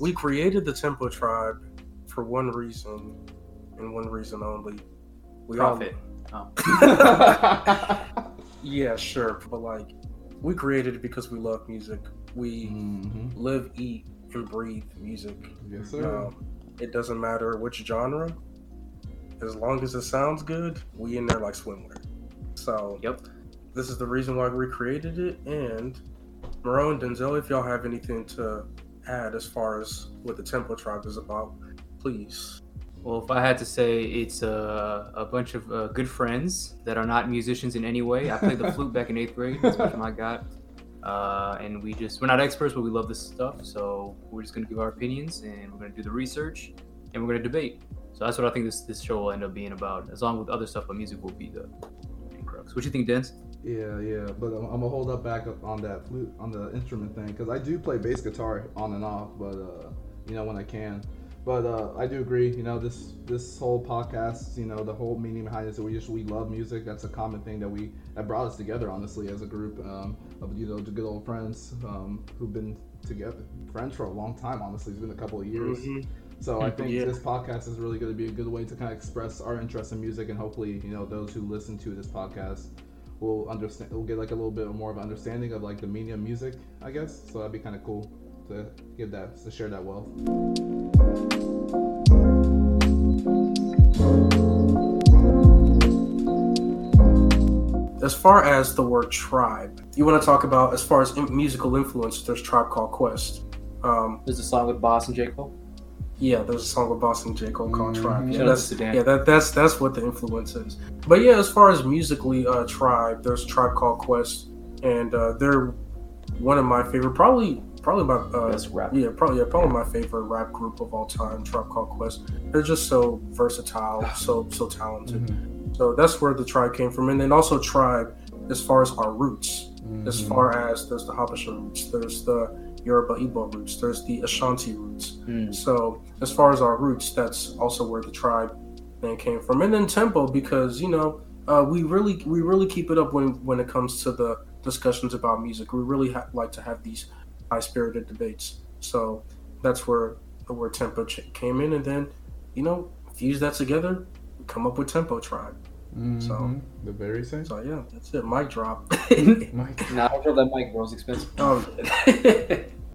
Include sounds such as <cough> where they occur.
we created the Tempo Tribe for one reason and one reason only. We Profit. All, Oh. <laughs> yeah, sure, but like we created it because we love music. We Mhm. live, eat, and breathe music. Yes, sir. Um, it doesn't matter which genre, as long as it sounds good, we in there like swimwear. So Yep. this is the reason why we created it. And Moreau and Denzel, if y'all have anything to add as far as what the Tempo Tribe is about, please. Well, if I had to say, it's uh, a bunch of uh, good friends that are not musicians in any way. I played the flute back in eighth grade. That's what I got. Uh, and we just, we're not experts, but we love this stuff. So we're just going to give our opinions and we're going to do the research and we're going to debate. So that's what I think this, this show will end up being about, as long with other stuff, but music will be the crux. What do you think, Dens? Yeah, yeah, but I'm, I'm gonna hold up back up on that flute on the instrument thing because I do play bass guitar on and off, but uh, you know when I can. But uh, I do agree. You know this this whole podcast, you know the whole meaning behind it is that we just we love music. That's a common thing that we that brought us together, honestly, as a group um, of you know the good old friends um, who've been together friends for a long time. Honestly, it's been a couple of years. Mhm. So I think Yeah. this podcast is really going to be a good way to kind of express our interest in music, and hopefully, you know, those who listen to this podcast will understand. we'll get like a little bit more of an understanding of like the meaning of music, I guess. So that'd be kind of cool to give that to share that wealth. As far as the word tribe, you want to talk about as far as in- musical influence, there's Tribe Called Quest. Um, There's a song with Bas and J. Cole. Yeah, there's a song with Bas and J. Cole called Mhm. Tribe. Yeah, Shout out that's to Dan. yeah, that, that's that's what the influence is. But yeah, as far as musically, uh, Tribe, there's Tribe Called Quest, and uh, they're one of my favorite, probably probably my uh, Best rap. yeah, probably yeah, probably my favorite rap group of all time. Tribe Called Quest. They're just so versatile, so so talented. So that's where the tribe came from, and then also tribe as far as our roots. As Mhm. far as there's the Habesha roots, there's the Yoruba Igbo roots, there's the Ashanti roots. Mm. So as far as our roots, that's also where the tribe thing came from, and then tempo because you know uh, we really we really keep it up when when it comes to the discussions about music. We really ha- like to have these high spirited debates. So that's where the word tempo ch- came in, and then you know fuse that together, come up with tempo tribe. So- Mhm. the very same. So yeah, that's it. Mic drop. <laughs> Mike. Now I feel that mic, bro. It's expensive. oh, <laughs>